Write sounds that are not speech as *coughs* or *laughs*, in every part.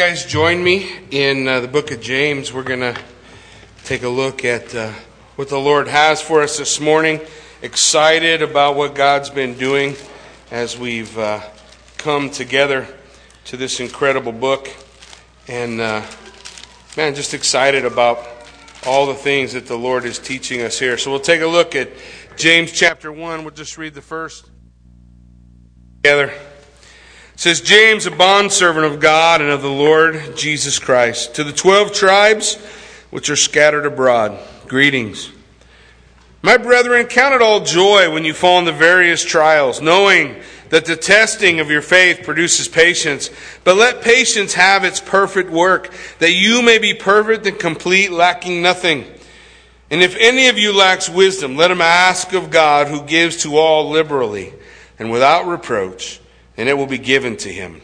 guys join me in uh, the book of James? We're going to take a look at uh, what the Lord has for us this morning. Excited about what God's been doing as we've uh, come together to this incredible book. And uh, man, just excited about all the things that the Lord is teaching us here. So we'll take a look at James chapter 1. We'll just read the first together. Says James, a bondservant of God and of the Lord Jesus Christ, to the twelve tribes which are scattered abroad, greetings. My brethren, count it all joy when you fall into various trials, knowing that the testing of your faith produces patience. But let patience have its perfect work, that you may be perfect and complete, lacking nothing. And if any of you lacks wisdom, let him ask of God, who gives to all liberally and without reproach and it will be given to him.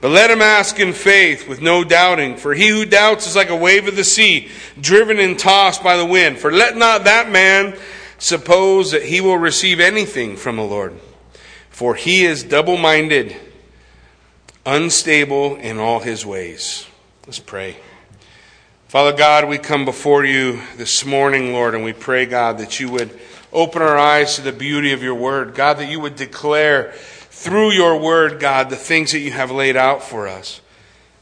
But let him ask in faith with no doubting, for he who doubts is like a wave of the sea, driven and tossed by the wind. For let not that man suppose that he will receive anything from the Lord, for he is double minded, unstable in all his ways. Let's pray. Father God, we come before you this morning, Lord, and we pray, God, that you would open our eyes to the beauty of your word. God, that you would declare through your word, God, the things that you have laid out for us.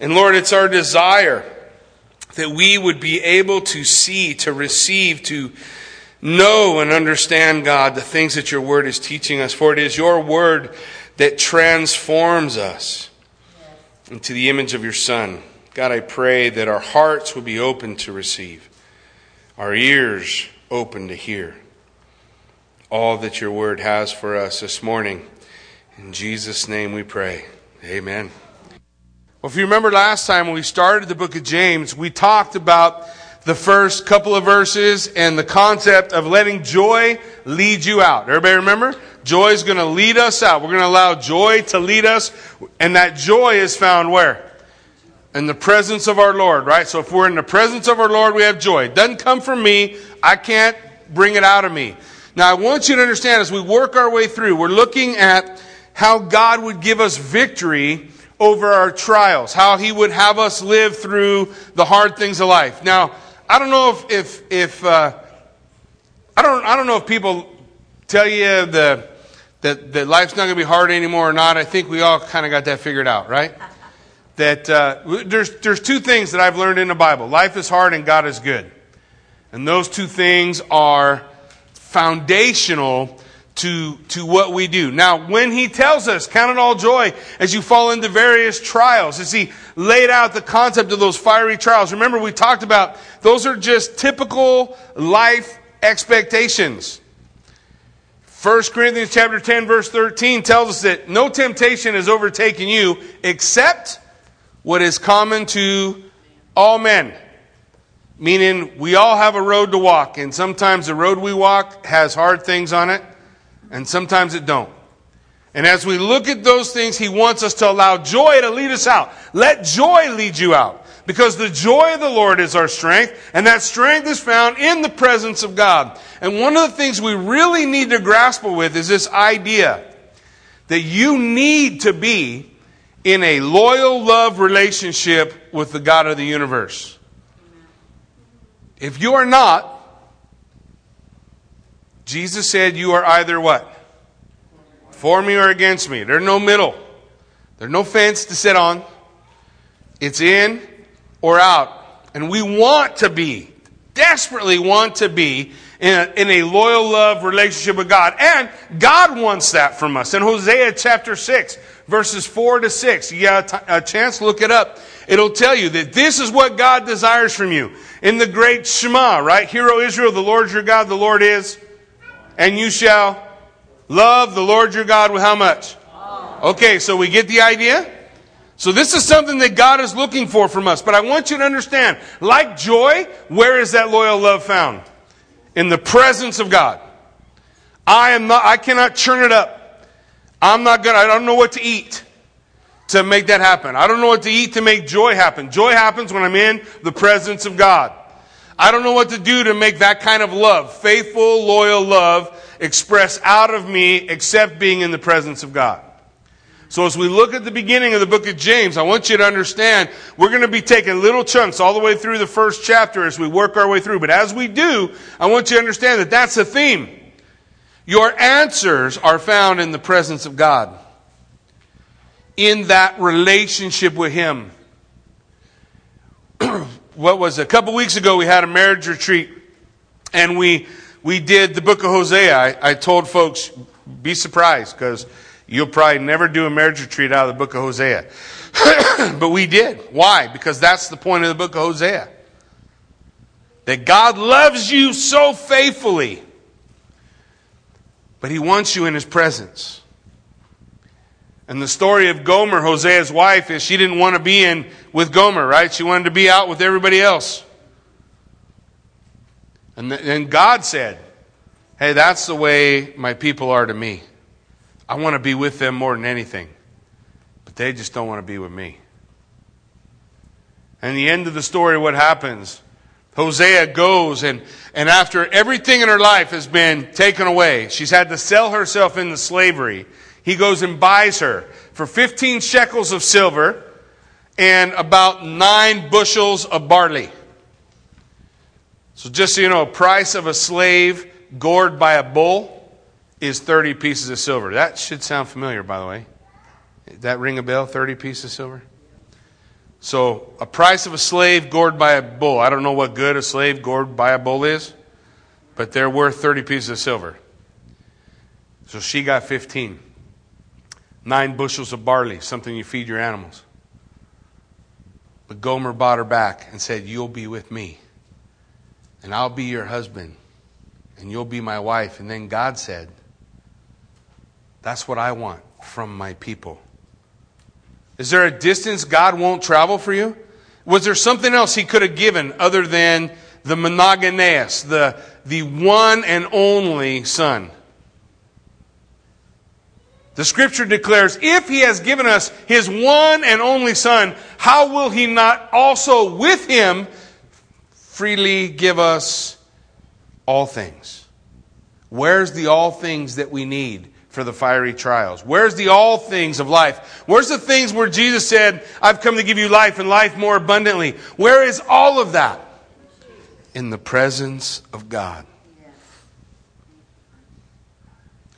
And Lord, it's our desire that we would be able to see, to receive, to know and understand, God, the things that your word is teaching us. For it is your word that transforms us into the image of your Son. God, I pray that our hearts will be open to receive, our ears open to hear all that your word has for us this morning. In Jesus' name we pray. Amen. Well, if you remember last time when we started the book of James, we talked about the first couple of verses and the concept of letting joy lead you out. Everybody remember? Joy is going to lead us out. We're going to allow joy to lead us. And that joy is found where? In the presence of our Lord, right? So if we're in the presence of our Lord, we have joy. It doesn't come from me. I can't bring it out of me. Now, I want you to understand as we work our way through, we're looking at how God would give us victory over our trials, how He would have us live through the hard things of life. Now, I don't know if, if, if uh, I don't, I don't know if people tell you the, that, that life's not going to be hard anymore or not. I think we all kind of got that figured out, right? *laughs* That uh, there's, there's two things that I've learned in the Bible life is hard and God is good. And those two things are foundational to, to what we do. Now, when he tells us, count it all joy as you fall into various trials, as he laid out the concept of those fiery trials, remember we talked about those are just typical life expectations. 1 Corinthians chapter 10 verse 13 tells us that no temptation has overtaken you except what is common to all men. Meaning we all have a road to walk and sometimes the road we walk has hard things on it and sometimes it don't. And as we look at those things, he wants us to allow joy to lead us out. Let joy lead you out. Because the joy of the Lord is our strength, and that strength is found in the presence of God. And one of the things we really need to grasp with is this idea that you need to be in a loyal love relationship with the God of the universe. If you are not, Jesus said, You are either what? For me or against me. There's no middle. There's no fence to sit on. It's in or out. And we want to be, desperately want to be in a, in a, loyal love relationship with God. And God wants that from us. In Hosea chapter 6, verses 4 to 6, you got a chance, look it up. It'll tell you that this is what God desires from you. In the great Shema, right? Hear O Israel, the Lord your God, the Lord is and you shall love the Lord your God with how much? Okay, so we get the idea? So this is something that God is looking for from us. But I want you to understand, like joy, where is that loyal love found? In the presence of God. I am not, I cannot churn it up. I'm not gonna, I don't know what to eat to make that happen. I don't know what to eat to make joy happen. Joy happens when I'm in the presence of God. I don't know what to do to make that kind of love, faithful, loyal love, express out of me except being in the presence of God. So as we look at the beginning of the book of James, I want you to understand we're going to be taking little chunks all the way through the first chapter as we work our way through. But as we do, I want you to understand that that's the theme. Your answers are found in the presence of God. In that relationship with Him. What was it? A couple weeks ago we had a marriage retreat and we we did the book of Hosea. I, I told folks, be surprised because You'll probably never do a marriage retreat out of the book of Hosea. *coughs* but we did. Why? Because that's the point of the book of Hosea. That God loves you so faithfully, but He wants you in His presence. And the story of Gomer, Hosea's wife, is she didn't want to be in with Gomer, right? She wanted to be out with everybody else. And then God said, Hey, that's the way my people are to me. I want to be with them more than anything. But they just don't want to be with me. And the end of the story, what happens? Hosea goes and, and after everything in her life has been taken away, she's had to sell herself into slavery. He goes and buys her for 15 shekels of silver and about nine bushels of barley. So just so you know, price of a slave gored by a bull is 30 pieces of silver. That should sound familiar, by the way. that ring a bell? 30 pieces of silver? So, a price of a slave gored by a bull. I don't know what good a slave gored by a bull is, but they're worth 30 pieces of silver. So she got 15. Nine bushels of barley, something you feed your animals. But Gomer bought her back and said, You'll be with me, and I'll be your husband, and you'll be my wife. And then God said, that's what I want from my people. Is there a distance God won't travel for you? Was there something else He could have given other than the monogenes, the, the one and only Son? The scripture declares, if he has given us his one and only son, how will he not also with him freely give us all things? Where's the all things that we need? for the fiery trials? Where's the all things of life? Where's the things where Jesus said, I've come to give you life and life more abundantly? Where is all of that? In the presence of God.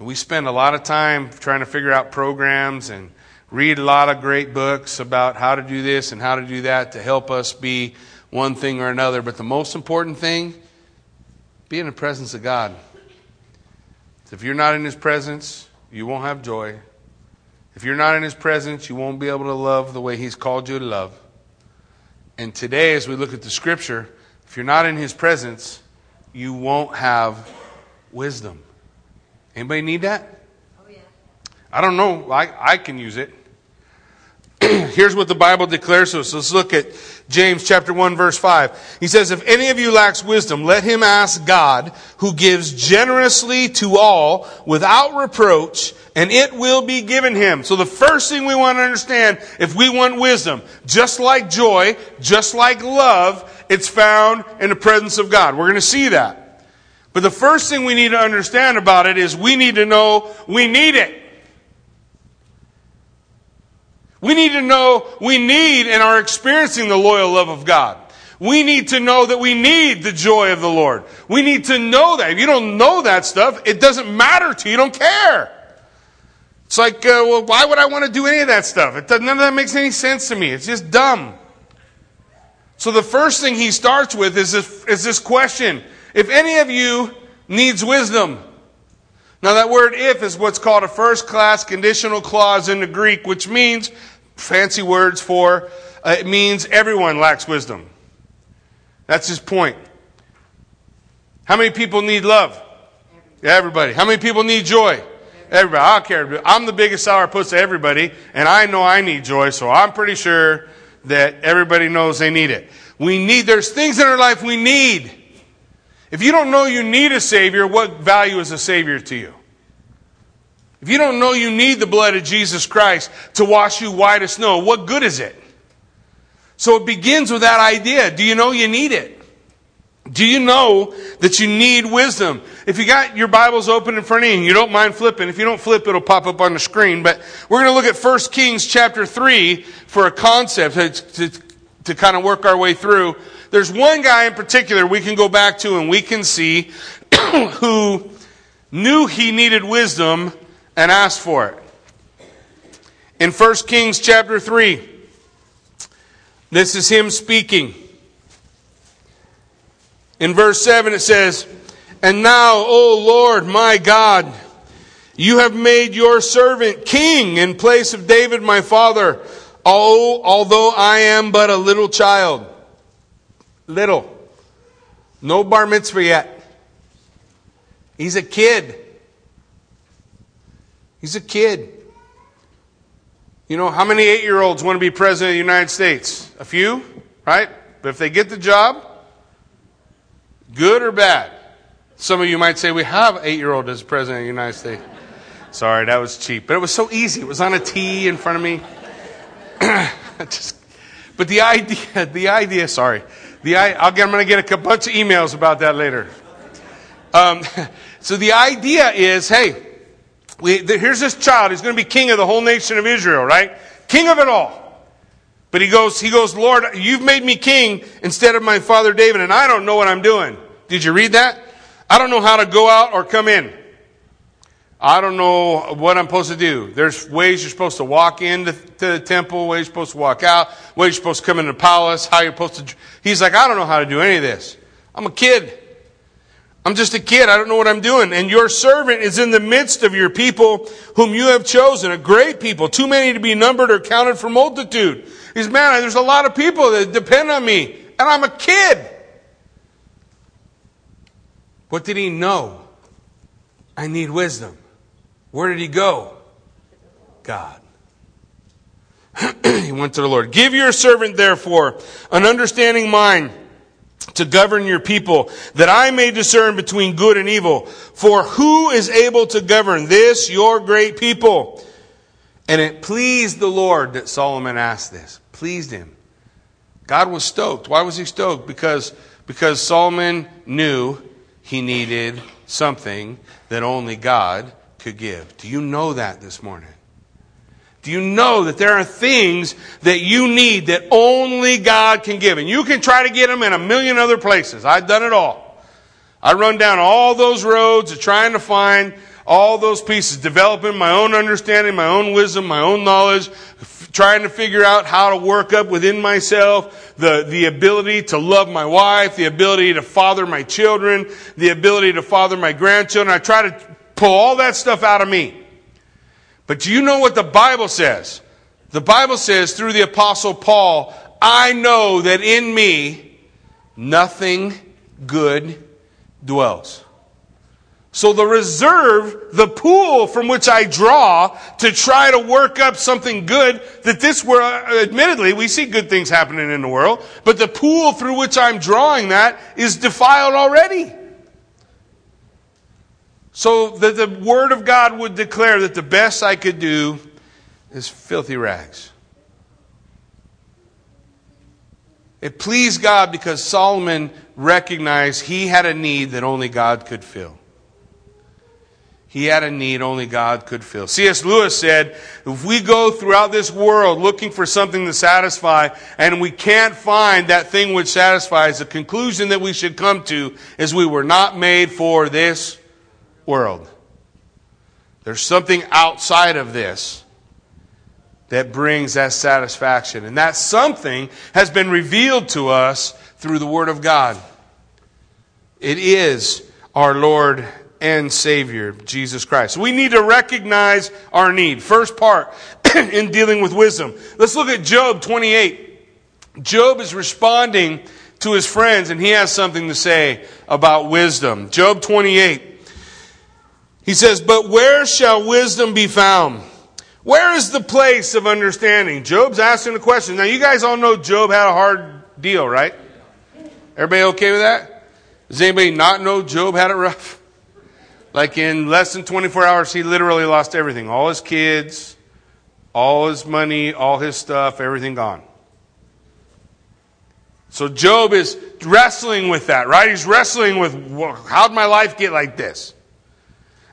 We spend a lot of time trying to figure out programs and read a lot of great books about how to do this and how to do that to help us be one thing or another. But the most important thing, be in the presence of God. If you're not in His presence, you won't have joy. If you're not in His presence, you won't be able to love the way He's called you to love. And today, as we look at the Scripture, if you're not in His presence, you won't have wisdom. Anybody need that? Oh, yeah. I don't know. I, I can use it. *clears throat* Here's what the Bible declares to us. Let's look at James chapter 1 verse 5. He says, if any of you lacks wisdom, let him ask God, who gives generously to all without reproach, and it will be given him. So the first thing we want to understand, if we want wisdom, just like joy, just like love, it's found in the presence of God. We're going to see that. But the first thing we need to understand about it is we need to know we need it. We need to know we need and are experiencing the loyal love of God. We need to know that we need the joy of the Lord. We need to know that. If you don't know that stuff, it doesn't matter to you. You don't care. It's like, uh, well, why would I want to do any of that stuff? It none of that makes any sense to me. It's just dumb. So the first thing he starts with is this, is this question. If any of you needs wisdom, now, that word if is what's called a first class conditional clause in the Greek, which means, fancy words for, uh, it means everyone lacks wisdom. That's his point. How many people need love? Everybody. How many people need joy? Everybody. I don't care. I'm the biggest sourpuss to everybody, and I know I need joy, so I'm pretty sure that everybody knows they need it. We need, there's things in our life we need. If you don't know you need a Savior, what value is a Savior to you? If you don't know you need the blood of Jesus Christ to wash you white as snow, what good is it? So it begins with that idea. Do you know you need it? Do you know that you need wisdom? if you got your Bibles open in front of you and you don't mind flipping, if you don't flip, it'll pop up on the screen. But we're going to look at 1 Kings chapter 3 for a concept to, to, to kind of work our way through. There's one guy in particular we can go back to and we can see *coughs* who knew he needed wisdom and asked for it. In 1 Kings chapter 3, this is him speaking. In verse 7, it says, And now, O Lord my God, you have made your servant king in place of David my father, although I am but a little child. Little. No bar mitzvah yet. He's a kid. He's a kid. You know, how many eight year olds want to be president of the United States? A few, right? But if they get the job, Good or bad? Some of you might say we have eight year old as president of the United States. Sorry, that was cheap. But it was so easy. It was on a tee in front of me. *clears throat* Just, but the idea, the idea, sorry. The, I'm going to get a bunch of emails about that later. Um, *laughs* so the idea is, hey, we, the, here's this child. He's going to be king of the whole nation of Israel, right? King of it all. But he goes, he goes, Lord, you've made me king instead of my father David, and I don't know what I'm doing. Did you read that? I don't know how to go out or come in. I don't know what I'm supposed to do. There's ways you're supposed to walk into the temple, ways you're supposed to walk out, ways you're supposed to come into the palace, how you're supposed to. He's like, I don't know how to do any of this. I'm a kid. I'm just a kid. I don't know what I'm doing. And your servant is in the midst of your people whom you have chosen, a great people, too many to be numbered or counted for multitude. He's, man, there's a lot of people that depend on me, and I'm a kid. What did he know? I need wisdom. Where did he go? God. *clears throat* he went to the Lord. Give your servant, therefore, an understanding mind to govern your people, that I may discern between good and evil. For who is able to govern this, your great people? And it pleased the Lord that Solomon asked this. Pleased him. God was stoked. Why was he stoked? Because, because Solomon knew he needed something that only God could give. Do you know that this morning? Do you know that there are things that you need that only God can give? And you can try to get them in a million other places. I've done it all. I run down all those roads of trying to find all those pieces, developing my own understanding, my own wisdom, my own knowledge, f- trying to figure out how to work up within myself the, the ability to love my wife, the ability to father my children, the ability to father my grandchildren. I try to pull all that stuff out of me. But do you know what the Bible says? The Bible says through the Apostle Paul, I know that in me nothing good dwells. So the reserve, the pool from which I draw to try to work up something good that this world, uh, admittedly, we see good things happening in the world, but the pool through which I'm drawing that is defiled already. So that the Word of God would declare that the best I could do is filthy rags. It pleased God because Solomon recognized he had a need that only God could fill. He had a need only God could fill. C.S. Lewis said, if we go throughout this world looking for something to satisfy and we can't find that thing which satisfies, the conclusion that we should come to is we were not made for this world. There's something outside of this that brings that satisfaction. And that something has been revealed to us through the Word of God. It is our Lord and Savior, Jesus Christ. We need to recognize our need. First part *clears throat* in dealing with wisdom. Let's look at Job 28. Job is responding to his friends, and he has something to say about wisdom. Job 28. He says, But where shall wisdom be found? Where is the place of understanding? Job's asking the question. Now, you guys all know Job had a hard deal, right? Everybody okay with that? Does anybody not know Job had it rough? Like in less than 24 hours, he literally lost everything all his kids, all his money, all his stuff, everything gone. So Job is wrestling with that, right? He's wrestling with how'd my life get like this?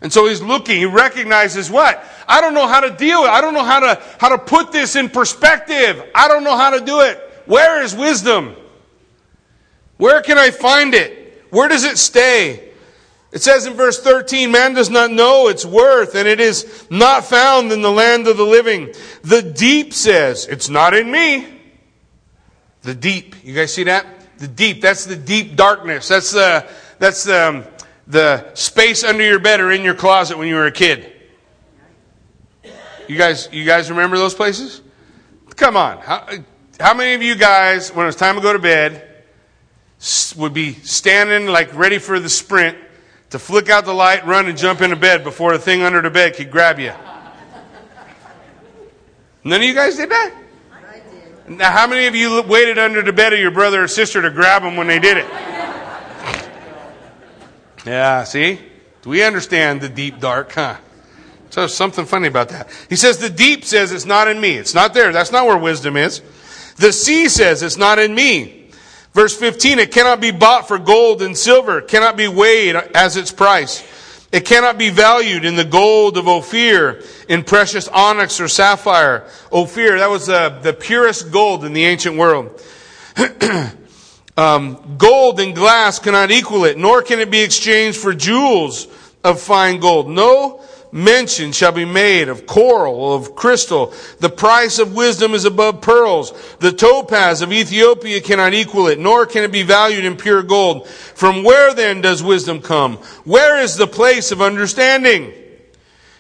And so he's looking, he recognizes what? I don't know how to deal with it. I don't know how to, how to put this in perspective. I don't know how to do it. Where is wisdom? Where can I find it? Where does it stay? It says in verse 13, man does not know its worth, and it is not found in the land of the living. The deep says, it's not in me. The deep. You guys see that? The deep. That's the deep darkness. That's the, that's the, um, the space under your bed or in your closet when you were a kid. You guys, you guys remember those places? Come on. How, how many of you guys, when it was time to go to bed, would be standing like ready for the sprint to flick out the light, run, and jump into bed before the thing under the bed could grab you? None of you guys did that? I did. Now, how many of you waited under the bed of your brother or sister to grab them when they did it? Yeah, see? Do we understand the deep dark, huh? So something funny about that. He says the deep says it's not in me. It's not there. That's not where wisdom is. The sea says it's not in me. Verse 15, it cannot be bought for gold and silver. It cannot be weighed as its price. It cannot be valued in the gold of Ophir, in precious onyx or sapphire. Ophir, that was the purest gold in the ancient world. *clears throat* um, gold and glass cannot equal it, nor can it be exchanged for jewels of fine gold. No mention shall be made of coral, of crystal. The price of wisdom is above pearls. The topaz of Ethiopia cannot equal it, nor can it be valued in pure gold. From where then does wisdom come? Where is the place of understanding?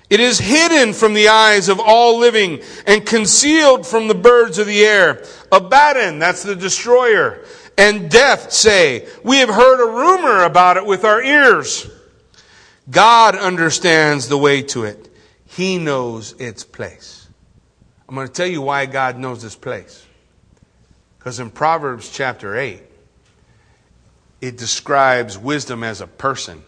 It is hidden from the eyes of all living and concealed from the birds of the air. Abaddon, that's the destroyer, and death say, we have heard a rumor about it with our ears. God understands the way to it. He knows its place. I'm going to tell you why God knows its place. Because in Proverbs chapter 8, it describes wisdom as a person.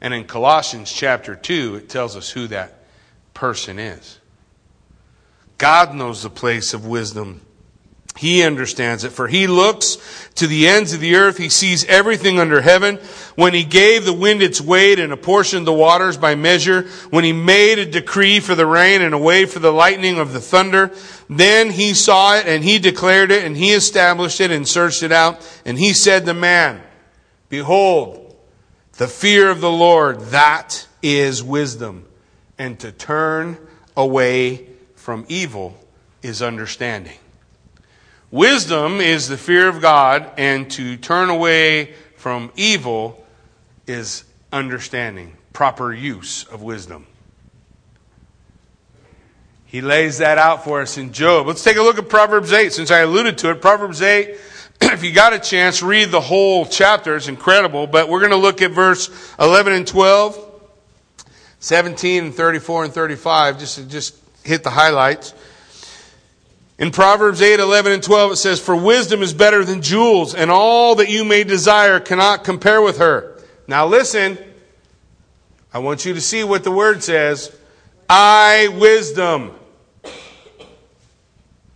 And in Colossians chapter 2, it tells us who that person is. God knows the place of wisdom he understands it, for he looks to the ends of the earth. He sees everything under heaven. When he gave the wind its weight and apportioned the waters by measure, when he made a decree for the rain and a way for the lightning of the thunder, then he saw it and he declared it and he established it and searched it out. And he said to man, Behold, the fear of the Lord, that is wisdom. And to turn away from evil is understanding. Wisdom is the fear of God, and to turn away from evil is understanding, proper use of wisdom. He lays that out for us in Job. Let's take a look at Proverbs 8, since I alluded to it. Proverbs 8, *clears throat* if you got a chance, read the whole chapter. It's incredible. But we're going to look at verse 11 and 12, 17 and 34 and 35, just to just hit the highlights. In Proverbs 8, 11, and 12, it says, For wisdom is better than jewels, and all that you may desire cannot compare with her. Now listen, I want you to see what the word says. I, wisdom.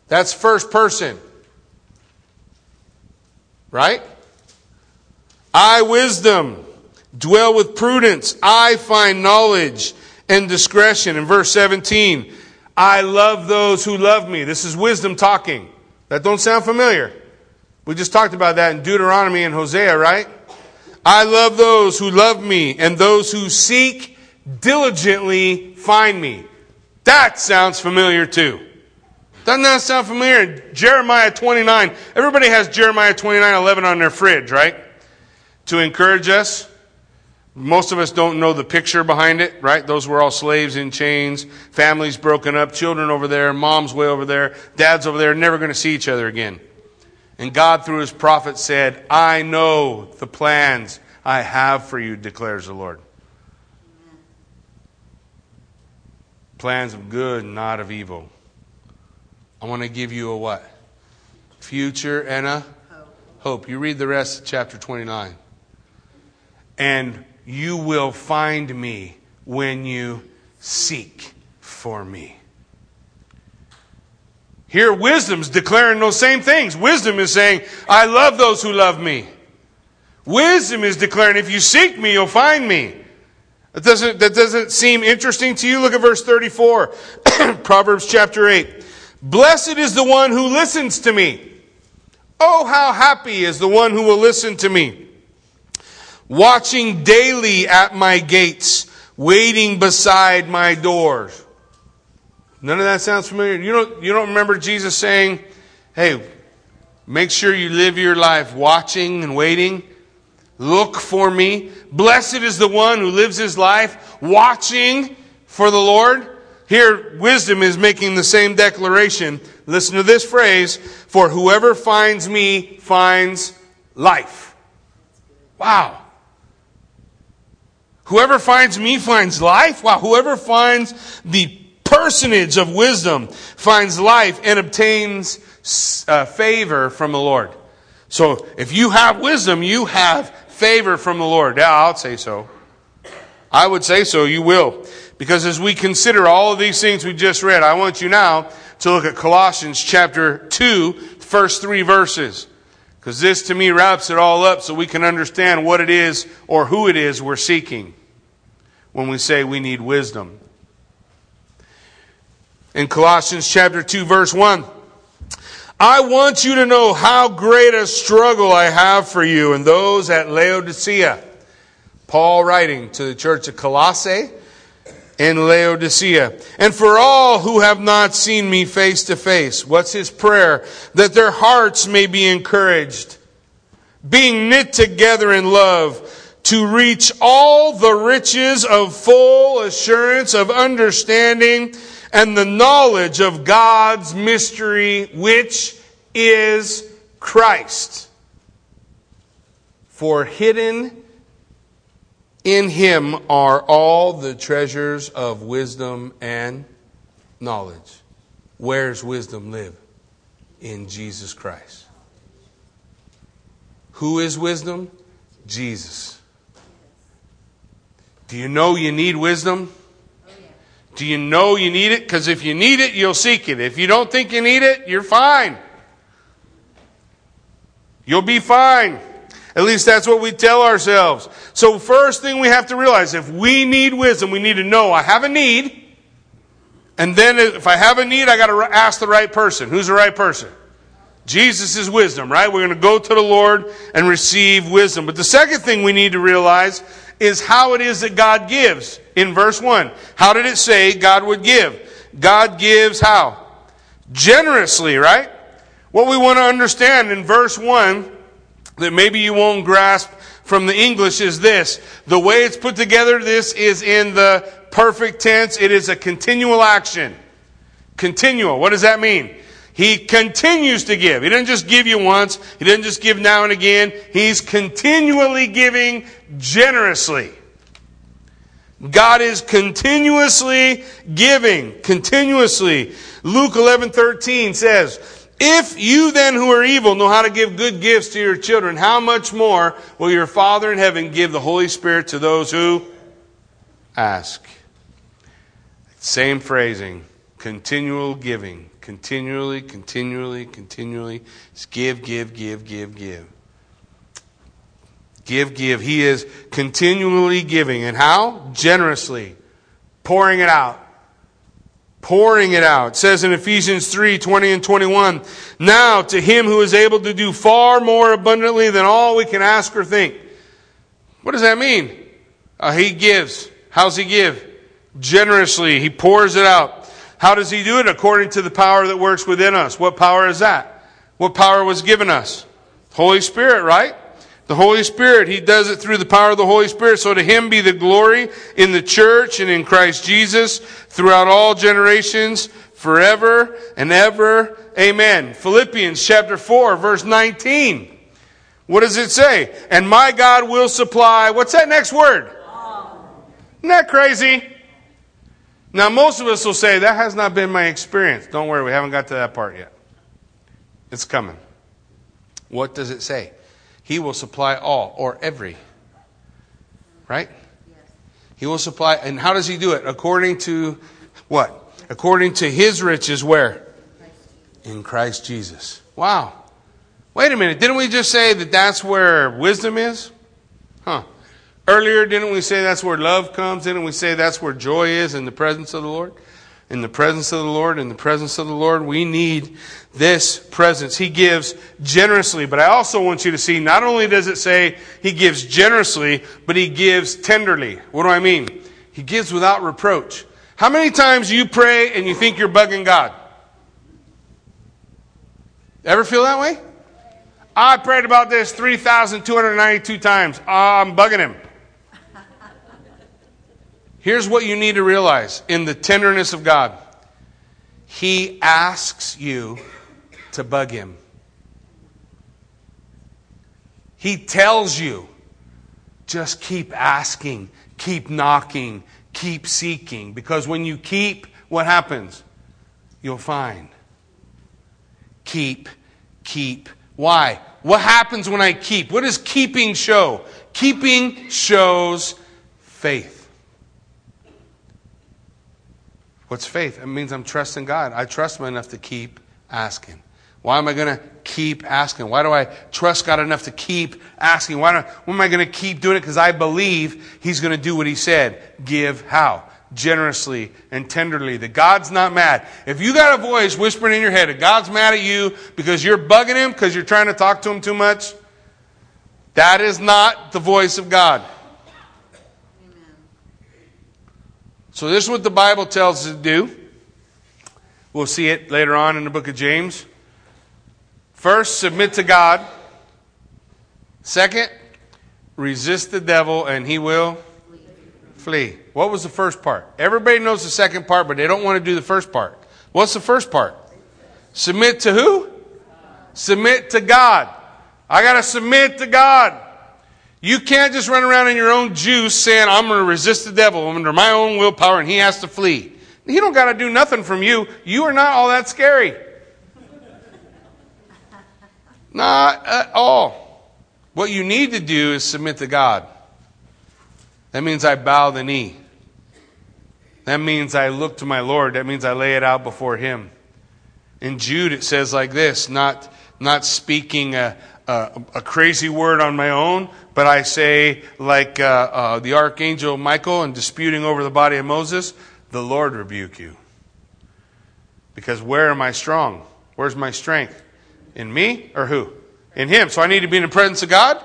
That's first person. Right? I, wisdom, dwell with prudence. I find knowledge and discretion. In verse 17, I love those who love me. This is wisdom talking. That don't sound familiar. We just talked about that in Deuteronomy and Hosea, right? I love those who love me and those who seek diligently find me. That sounds familiar too. Doesn't that sound familiar? Jeremiah 29. Everybody has Jeremiah 29, 11 on their fridge, right? To encourage us. Most of us don't know the picture behind it, right? Those were all slaves in chains, families broken up, children over there, mom's way over there, dad's over there, never going to see each other again. And God, through his prophet, said, I know the plans I have for you, declares the Lord. Plans of good, not of evil. I want to give you a what? Future and a hope. hope. You read the rest of chapter 29. And you will find me when you seek for me. Here, wisdom's declaring those same things. Wisdom is saying, I love those who love me. Wisdom is declaring, if you seek me, you'll find me. That doesn't, that doesn't seem interesting to you? Look at verse 34, *clears throat* Proverbs chapter 8. Blessed is the one who listens to me. Oh, how happy is the one who will listen to me. Watching daily at my gates, waiting beside my doors. None of that sounds familiar. You don't, you don't remember Jesus saying, hey, make sure you live your life watching and waiting? Look for me. Blessed is the one who lives his life watching for the Lord. Here, wisdom is making the same declaration. Listen to this phrase For whoever finds me finds life. Wow. Whoever finds me finds life? Wow. Whoever finds the personage of wisdom finds life and obtains uh, favor from the Lord. So if you have wisdom, you have favor from the Lord. Yeah, I'll say so. I would say so. You will. Because as we consider all of these things we just read, I want you now to look at Colossians chapter 2, first three verses. Because this to me wraps it all up so we can understand what it is or who it is we're seeking when we say we need wisdom. In Colossians chapter 2, verse 1. I want you to know how great a struggle I have for you and those at Laodicea. Paul writing to the church of Colossae and Laodicea. And for all who have not seen me face to face, what's his prayer? That their hearts may be encouraged, being knit together in love, to reach all the riches of full assurance of understanding and the knowledge of God's mystery, which is Christ. For hidden in him are all the treasures of wisdom and knowledge. Where's wisdom live? In Jesus Christ. Who is wisdom? Jesus. Do you know you need wisdom? Do you know you need it? Because if you need it, you'll seek it. If you don't think you need it, you're fine. You'll be fine. At least that's what we tell ourselves. So first thing we have to realize, if we need wisdom, we need to know I have a need. And then if I have a need, I got to ask the right person. Who's the right person? Jesus is wisdom, right? We're going to go to the Lord and receive wisdom. But the second thing we need to realize is how it is that God gives in verse 1. How did it say God would give? God gives how? Generously, right? What we want to understand in verse 1 that maybe you won't grasp from the English is this. The way it's put together, this is in the perfect tense. It is a continual action. Continual. What does that mean? He continues to give. He didn't just give you once. He didn't just give now and again. He's continually giving generously. God is continuously giving, continuously. Luke 11, 13 says, If you then who are evil know how to give good gifts to your children, how much more will your Father in heaven give the Holy Spirit to those who ask? Same phrasing, continual giving, continually, continually, continually. Give, give, give, give, give. Give, give. He is continually giving. And how? Generously. Pouring it out. Pouring it out. It says in Ephesians 3 20 and 21 Now to him who is able to do far more abundantly than all we can ask or think. What does that mean? Uh, he gives. How's he give? Generously. He pours it out. How does he do it? According to the power that works within us. What power is that? What power was given us? Holy Spirit, right? The Holy Spirit, He does it through the power of the Holy Spirit. So to Him be the glory in the church and in Christ Jesus throughout all generations, forever and ever. Amen. Philippians chapter 4, verse 19. What does it say? And my God will supply, what's that next word? Isn't that crazy? Now, most of us will say, that has not been my experience. Don't worry, we haven't got to that part yet. It's coming. What does it say? He will supply all or every. Right? He will supply. And how does he do it? According to what? According to his riches, where? in Christ Jesus. Wow. Wait a minute. Didn't we just say that that's where wisdom is? Huh. Earlier, didn't we say that's where love comes? Didn't we say that's where joy is in the presence of the Lord? In the presence of the Lord, in the presence of the Lord, we need this presence. He gives generously, but I also want you to see not only does it say he gives generously, but he gives tenderly. What do I mean? He gives without reproach. How many times you pray and you think you're bugging God? Ever feel that way? I prayed about this 3,292 times. Ah, I'm bugging him. Here's what you need to realize in the tenderness of God He asks you to bug Him. He tells you just keep asking, keep knocking, keep seeking. Because when you keep, what happens? You'll find. Keep, keep. Why? What happens when I keep? What does keeping show? Keeping shows faith. What's faith? It means I'm trusting God. I trust Him enough to keep asking. Why am I going to keep asking? Why do I trust God enough to keep asking? Why, do, why am I going to keep doing it? Because I believe He's going to do what He said. Give how? Generously and tenderly. That God's not mad. If you got a voice whispering in your head that God's mad at you because you're bugging Him because you're trying to talk to Him too much, that is not the voice of God. So, this is what the Bible tells us to do. We'll see it later on in the book of James. First, submit to God. Second, resist the devil and he will flee. What was the first part? Everybody knows the second part, but they don't want to do the first part. What's the first part? Submit to who? Submit to God. I got to submit to God. You can't just run around in your own juice saying, I'm going to resist the devil under my own willpower and he has to flee. He don't got to do nothing from you. You are not all that scary. *laughs* not at all. What you need to do is submit to God. That means I bow the knee. That means I look to my Lord. That means I lay it out before Him. In Jude, it says like this not, not speaking a, a, a crazy word on my own, but I say, like uh, uh, the archangel Michael and disputing over the body of Moses, the Lord rebuke you. Because where am I strong? Where's my strength? In me or who? In Him. So I need to be in the presence of God.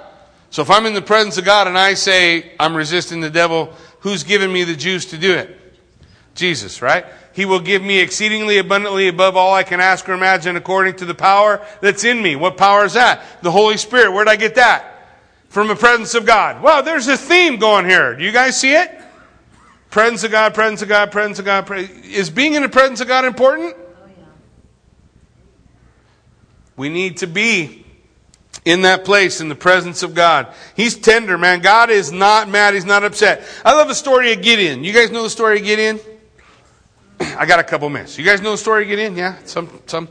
So if I'm in the presence of God and I say I'm resisting the devil, who's giving me the juice to do it? Jesus, right? He will give me exceedingly abundantly above all I can ask or imagine according to the power that's in me. What power is that? The Holy Spirit. Where'd I get that? From the presence of God. Wow, there's a theme going here. Do you guys see it? Presence of God, presence of God, presence of God. Is being in the presence of God important? We need to be in that place in the presence of God. He's tender, man. God is not mad. He's not upset. I love the story of Gideon. You guys know the story of Gideon? *clears throat* I got a couple minutes. You guys know the story of Gideon? Yeah, some, some.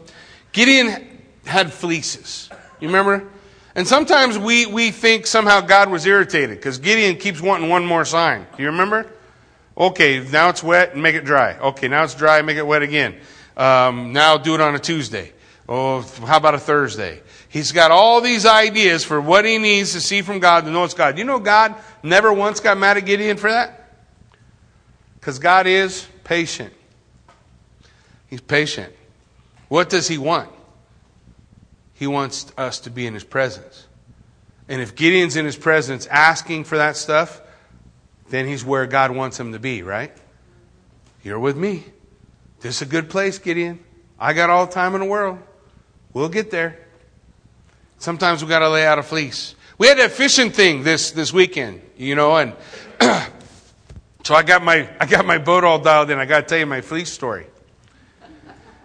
Gideon had fleeces. You remember? And sometimes we, we think somehow God was irritated because Gideon keeps wanting one more sign. Do you remember? Okay, now it's wet and make it dry. Okay, now it's dry, make it wet again. Um, now do it on a Tuesday. Oh, how about a Thursday? He's got all these ideas for what he needs to see from God to know it's God. You know, God never once got mad at Gideon for that? Because God is patient. He's patient. What does he want? He wants us to be in his presence. And if Gideon's in his presence asking for that stuff, then he's where God wants him to be, right? You're with me. This is a good place, Gideon. I got all the time in the world. We'll get there. Sometimes we got to lay out a fleece. We had that fishing thing this, this weekend, you know, and *clears throat* so I got my I got my boat all dialed in. I got to tell you my fleece story.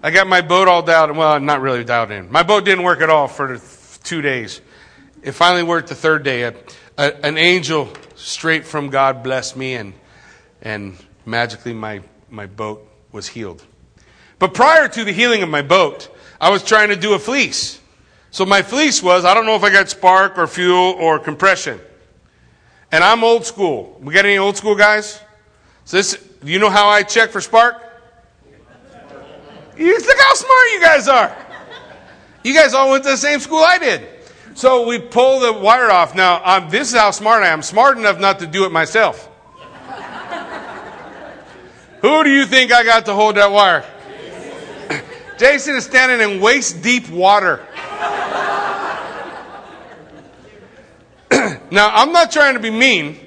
I got my boat all dialed. Well, not really dialed in. My boat didn't work at all for two days. It finally worked the third day. A, a, an angel straight from God blessed me, and, and magically my, my boat was healed. But prior to the healing of my boat, I was trying to do a fleece. So my fleece was I don't know if I got spark or fuel or compression. And I'm old school. We got any old school guys? So this, you know how I check for spark? You think how smart you guys are. You guys all went to the same school I did. So we pull the wire off. Now, um, this is how smart I am. Smart enough not to do it myself. Who do you think I got to hold that wire? *laughs* Jason is standing in waist deep water. *clears throat* now, I'm not trying to be mean,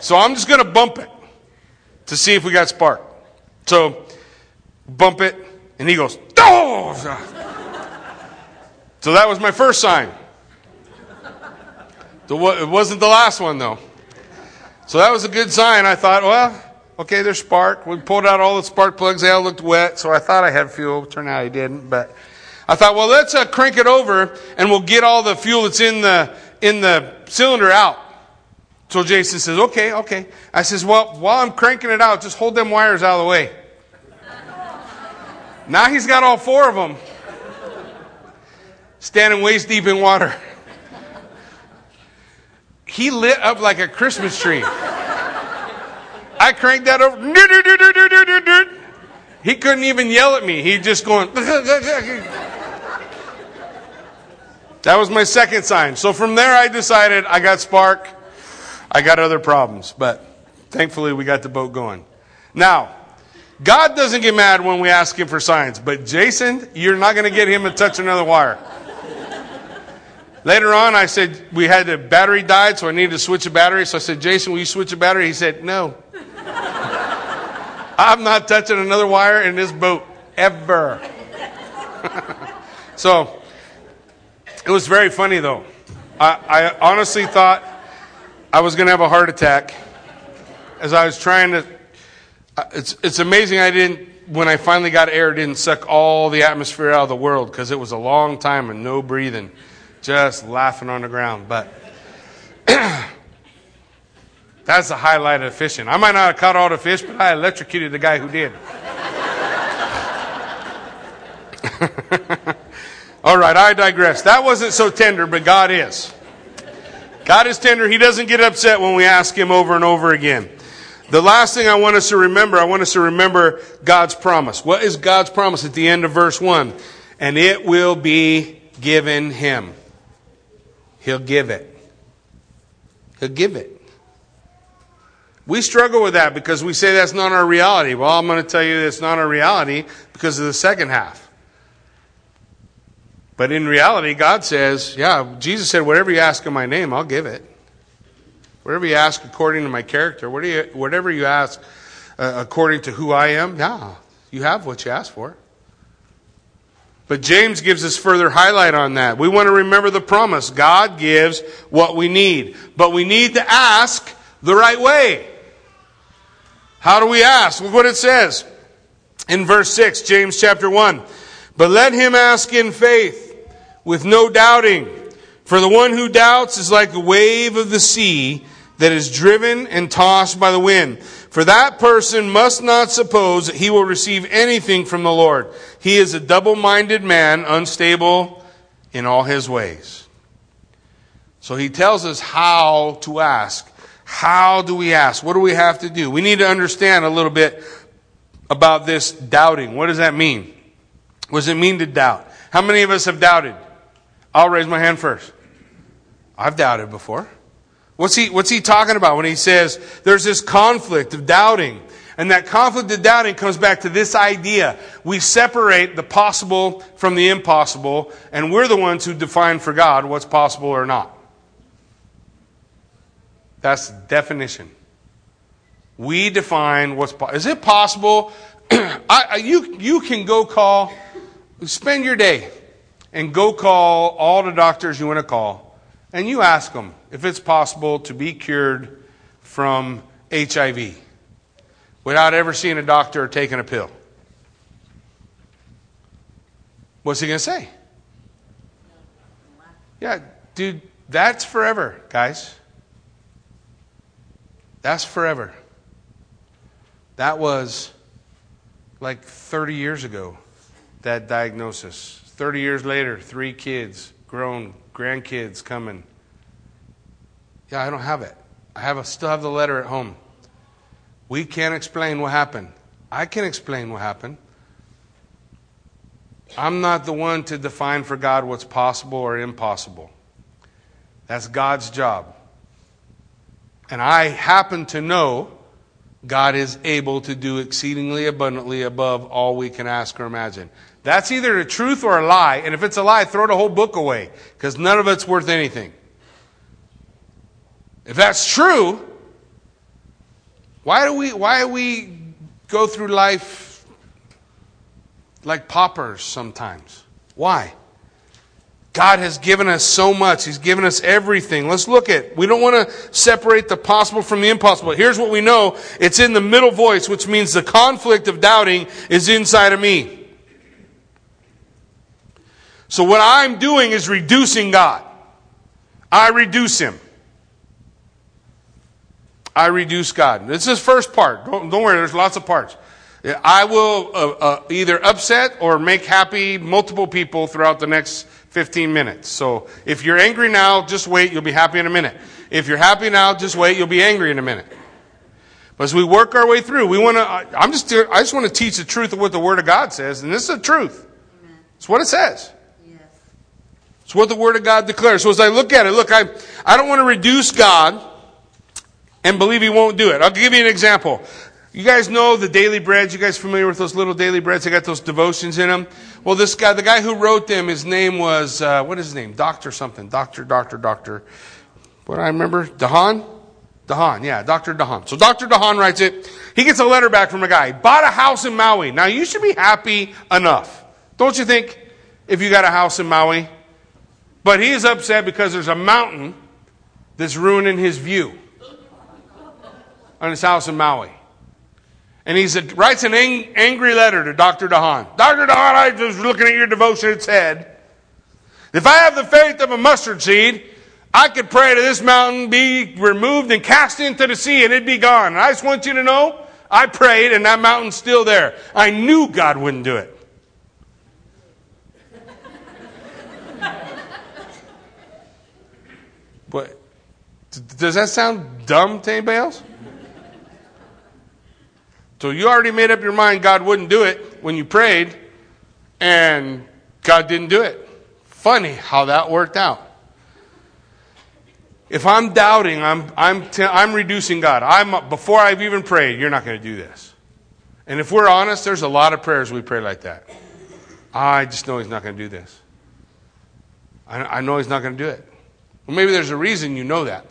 so I'm just going to bump it to see if we got spark. So, bump it, and he goes, oh! So that was my first sign. It wasn't the last one, though. So that was a good sign. I thought, well, okay, there's spark. We pulled out all the spark plugs. They all looked wet, so I thought I had fuel. Turned out I didn't. But I thought, well, let's uh, crank it over, and we'll get all the fuel that's in the in the cylinder out. So Jason says, okay, okay. I says, well, while I'm cranking it out, just hold them wires out of the way. Now he's got all four of them standing waist deep in water. He lit up like a Christmas tree. I cranked that over. He couldn't even yell at me. He just going. that was my second sign. So from there, I decided I got spark. I got other problems, but thankfully we got the boat going. Now, God doesn't get mad when we ask him for signs, but Jason, you're not going to get him to touch another wire. Later on, I said we had a battery died, so I needed to switch a battery. So I said, Jason, will you switch a battery? He said, No. *laughs* I'm not touching another wire in this boat ever. *laughs* so it was very funny, though. I, I honestly thought I was going to have a heart attack as I was trying to. It's, it's amazing I didn't, when I finally got air, didn't suck all the atmosphere out of the world because it was a long time and no breathing just laughing on the ground. But *clears throat* that's the highlight of fishing. I might not have caught all the fish, but I electrocuted the guy who did. *laughs* all right, I digress. That wasn't so tender, but God is. God is tender. He doesn't get upset when we ask Him over and over again. The last thing I want us to remember, I want us to remember God's promise. What is God's promise at the end of verse 1? And it will be given him. He'll give it. He'll give it. We struggle with that because we say that's not our reality. Well, I'm going to tell you that's not our reality because of the second half. But in reality, God says, yeah, Jesus said, whatever you ask in my name, I'll give it. Whatever you ask according to my character, whatever you ask uh, according to who I am, yeah, you have what you ask for. But James gives us further highlight on that. We want to remember the promise. God gives what we need. But we need to ask the right way. How do we ask? Look what it says in verse 6, James chapter 1. But let him ask in faith, with no doubting. For the one who doubts is like a wave of the sea that is driven and tossed by the wind. For that person must not suppose that he will receive anything from the Lord. He is a double minded man, unstable in all his ways. So he tells us how to ask. How do we ask? What do we have to do? We need to understand a little bit about this doubting. What does that mean? What does it mean to doubt? How many of us have doubted? I'll raise my hand first. I've doubted before. What's he, what's he talking about when he says there's this conflict of doubting? And that conflict of doubting comes back to this idea. We separate the possible from the impossible, and we're the ones who define for God what's possible or not. That's definition. We define what's possible. Is it possible? *clears throat* I, you, you can go call, spend your day and go call all the doctors you want to call, and you ask them, if it's possible to be cured from HIV without ever seeing a doctor or taking a pill? What's he going to say? Yeah, dude, that's forever, guys. That's forever. That was like 30 years ago, that diagnosis. 30 years later, three kids, grown, grandkids coming. Yeah, I don't have it. I have a, still have the letter at home. We can't explain what happened. I can explain what happened. I'm not the one to define for God what's possible or impossible. That's God's job. And I happen to know God is able to do exceedingly abundantly above all we can ask or imagine. That's either a truth or a lie. And if it's a lie, throw the whole book away because none of it's worth anything. If that's true, why do we, why do we go through life like paupers sometimes? Why? God has given us so much. He's given us everything. Let's look at, we don't want to separate the possible from the impossible. Here's what we know. It's in the middle voice, which means the conflict of doubting is inside of me. So what I'm doing is reducing God. I reduce Him. I reduce God. This is first part. Don't, don't worry, there's lots of parts. I will uh, uh, either upset or make happy multiple people throughout the next 15 minutes. So if you're angry now, just wait, you'll be happy in a minute. If you're happy now, just wait, you'll be angry in a minute. But as we work our way through, we want to, I'm just, I just want to teach the truth of what the Word of God says, and this is the truth. It's what it says. It's what the Word of God declares. So as I look at it, look, I, I don't want to reduce God and believe He won't do it. I'll give you an example. You guys know the daily breads. You guys familiar with those little daily breads? They got those devotions in them. Well, this guy, the guy who wrote them, his name was uh, what is his name? Doctor something. Doctor, doctor, doctor. What I remember? DeHaan. DeHaan, yeah, Dr. DeHaan. So Dr. DeHaan writes it. He gets a letter back from a guy. Bought a house in Maui. Now you should be happy enough, don't you think? If you got a house in Maui, but he's upset because there's a mountain that's ruining his view on his house in Maui. And he writes an ang- angry letter to Dr. DeHaan. Dr. DeHaan, I was looking at your devotion. It said, if I have the faith of a mustard seed, I could pray to this mountain be removed and cast into the sea and it'd be gone. And I just want you to know, I prayed and that mountain's still there. I knew God wouldn't do it. But does that sound dumb to anybody else? So you already made up your mind God wouldn't do it when you prayed, and God didn't do it. Funny how that worked out. If I'm doubting, I'm, I'm, t- I'm reducing God. I'm, before I've even prayed, you're not going to do this. And if we're honest, there's a lot of prayers we pray like that. I just know He's not going to do this. I, I know He's not going to do it. Well, maybe there's a reason you know that.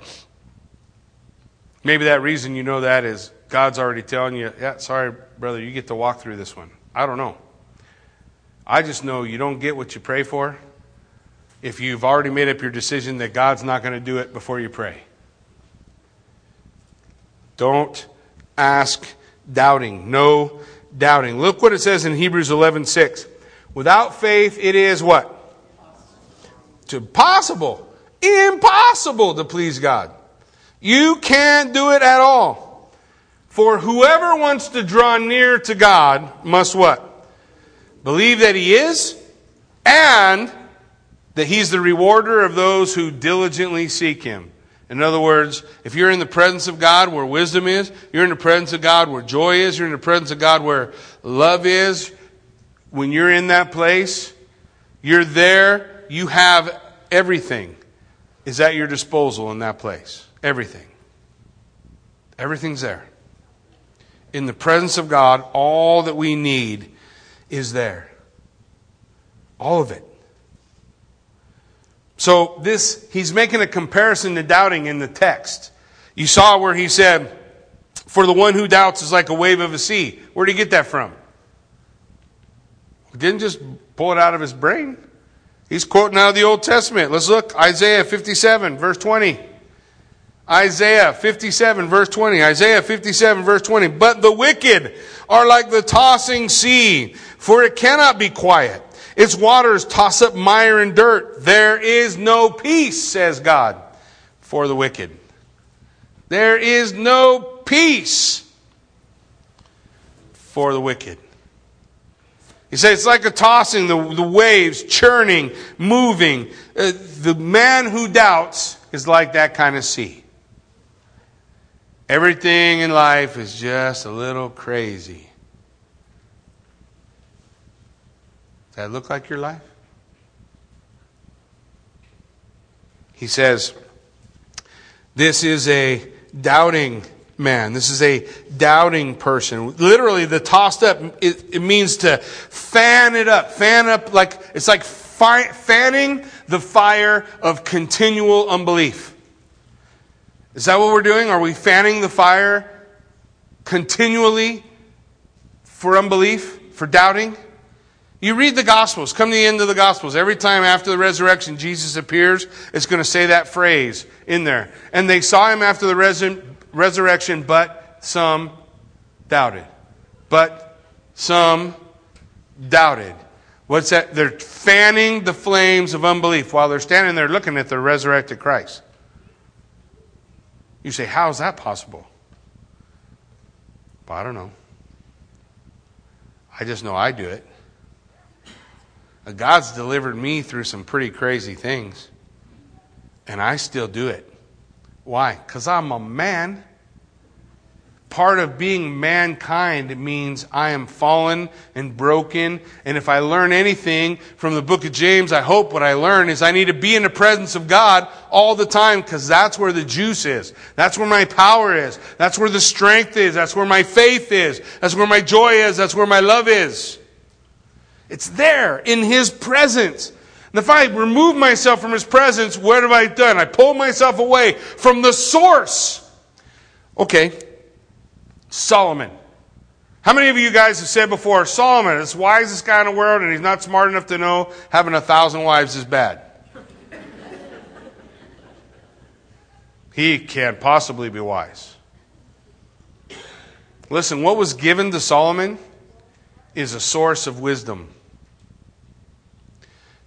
Maybe that reason you know that is God's already telling you, yeah, sorry, brother, you get to walk through this one. I don't know. I just know you don't get what you pray for if you've already made up your decision that God's not going to do it before you pray. Don't ask doubting. No doubting. Look what it says in Hebrews 11:6. Without faith it is what? To possible. Impossible to please God. You can't do it at all. For whoever wants to draw near to God must what? Believe that He is and that He's the rewarder of those who diligently seek Him. In other words, if you're in the presence of God where wisdom is, you're in the presence of God where joy is, you're in the presence of God where love is, when you're in that place, you're there, you have everything is at your disposal in that place. Everything. Everything's there in the presence of God, all that we need is there. All of it. So this, he's making a comparison to doubting in the text. You saw where he said, for the one who doubts is like a wave of a sea. Where did he get that from? He didn't just pull it out of his brain. He's quoting out of the Old Testament. Let's look. Isaiah 57, verse 20. Isaiah 57 verse 20. Isaiah 57 verse 20. But the wicked are like the tossing sea, for it cannot be quiet. Its waters toss up mire and dirt. There is no peace, says God, for the wicked. There is no peace for the wicked. He says it's like a tossing, the, the waves churning, moving. Uh, the man who doubts is like that kind of sea. Everything in life is just a little crazy. Does that look like your life? He says, This is a doubting man. This is a doubting person. Literally, the tossed up, it, it means to fan it up. Fan up like, it's like fi- fanning the fire of continual unbelief. Is that what we're doing? Are we fanning the fire continually for unbelief, for doubting? You read the Gospels, come to the end of the Gospels. Every time after the resurrection Jesus appears, it's going to say that phrase in there. And they saw him after the res- resurrection, but some doubted. But some doubted. What's that? They're fanning the flames of unbelief while they're standing there looking at the resurrected Christ. You say, How is that possible? Well, I don't know. I just know I do it. Uh, God's delivered me through some pretty crazy things, and I still do it. Why? Because I'm a man. Part of being mankind means I am fallen and broken. And if I learn anything from the book of James, I hope what I learn is I need to be in the presence of God all the time because that's where the juice is. That's where my power is. That's where the strength is. That's where my faith is. That's where my joy is. That's where my love is. It's there in His presence. And if I remove myself from His presence, what have I done? I pull myself away from the source. Okay, Solomon. How many of you guys have said before, Solomon is the wisest guy in the world and he's not smart enough to know having a thousand wives is bad? *laughs* he can't possibly be wise. Listen, what was given to Solomon is a source of wisdom.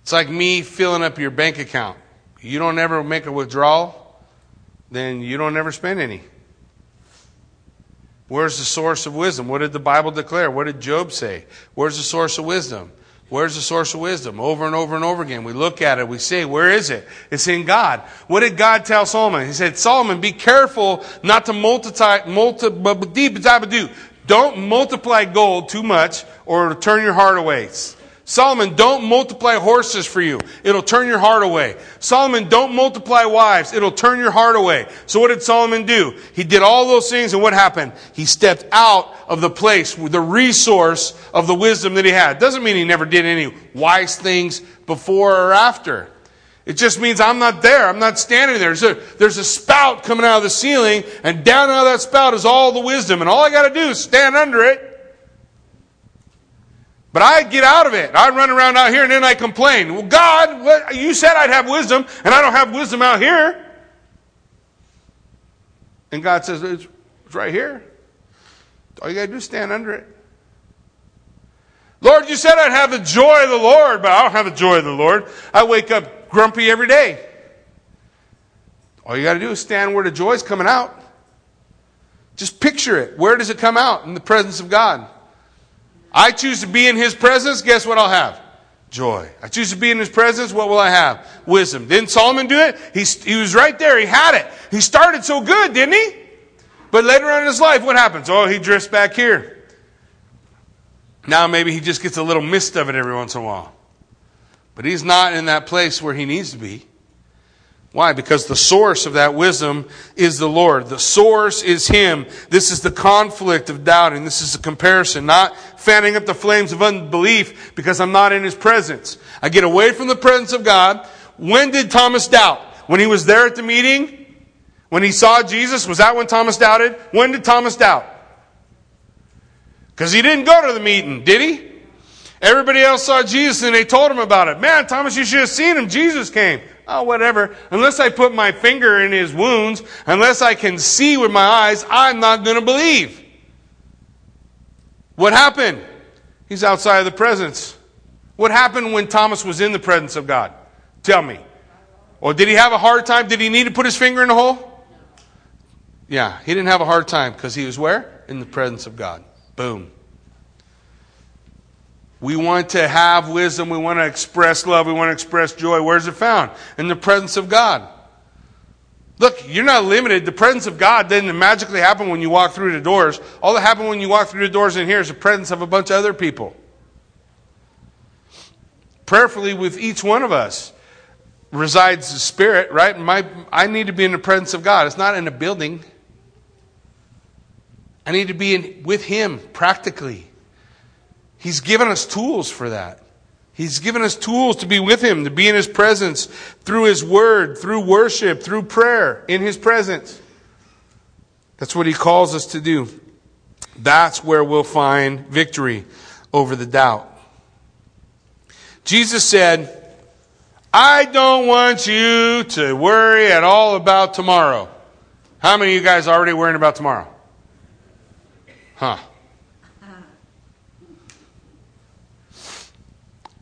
It's like me filling up your bank account. You don't ever make a withdrawal, then you don't ever spend any. Where's the source of wisdom? What did the Bible declare? What did Job say? Where's the source of wisdom? Where's the source of wisdom? Over and over and over again. We look at it, we say, where is it? It's in God. What did God tell Solomon? He said, Solomon, be careful not to multiply, multi, don't multiply gold too much or turn your heart away. Solomon, don't multiply horses for you. It'll turn your heart away. Solomon, don't multiply wives. It'll turn your heart away. So what did Solomon do? He did all those things and what happened? He stepped out of the place with the resource of the wisdom that he had. Doesn't mean he never did any wise things before or after. It just means I'm not there. I'm not standing there. There's a, there's a spout coming out of the ceiling and down out of that spout is all the wisdom and all I got to do is stand under it but I get out of it. I run around out here and then I complain. Well, God, what, you said I'd have wisdom, and I don't have wisdom out here. And God says, it's, it's right here. All you got to do is stand under it. Lord, you said I'd have the joy of the Lord, but I don't have the joy of the Lord. I wake up grumpy every day. All you got to do is stand where the joy's coming out. Just picture it. Where does it come out? In the presence of God. I choose to be in His presence, guess what I'll have? Joy. I choose to be in His presence, what will I have? Wisdom. Didn't Solomon do it? He, he was right there. He had it. He started so good, didn't he? But later on in his life, what happens? Oh, he drifts back here. Now maybe he just gets a little mist of it every once in a while. But he's not in that place where he needs to be. Why? Because the source of that wisdom is the Lord. The source is Him. This is the conflict of doubting. This is the comparison, not fanning up the flames of unbelief because I'm not in His presence. I get away from the presence of God. When did Thomas doubt? When he was there at the meeting? When he saw Jesus? Was that when Thomas doubted? When did Thomas doubt? Because he didn't go to the meeting, did he? Everybody else saw Jesus and they told him about it. Man, Thomas, you should have seen him. Jesus came oh, whatever. Unless I put my finger in his wounds, unless I can see with my eyes, I'm not going to believe. What happened? He's outside of the presence. What happened when Thomas was in the presence of God? Tell me. Or did he have a hard time? Did he need to put his finger in the hole? Yeah, he didn't have a hard time because he was where? In the presence of God. Boom. We want to have wisdom. We want to express love. We want to express joy. Where's it found? In the presence of God. Look, you're not limited. The presence of God didn't magically happen when you walk through the doors. All that happened when you walk through the doors in here is the presence of a bunch of other people. Prayerfully, with each one of us resides the Spirit, right? My, I need to be in the presence of God. It's not in a building. I need to be in, with Him practically. He's given us tools for that. He's given us tools to be with Him, to be in His presence through His Word, through worship, through prayer, in His presence. That's what He calls us to do. That's where we'll find victory over the doubt. Jesus said, I don't want you to worry at all about tomorrow. How many of you guys are already worrying about tomorrow? Huh.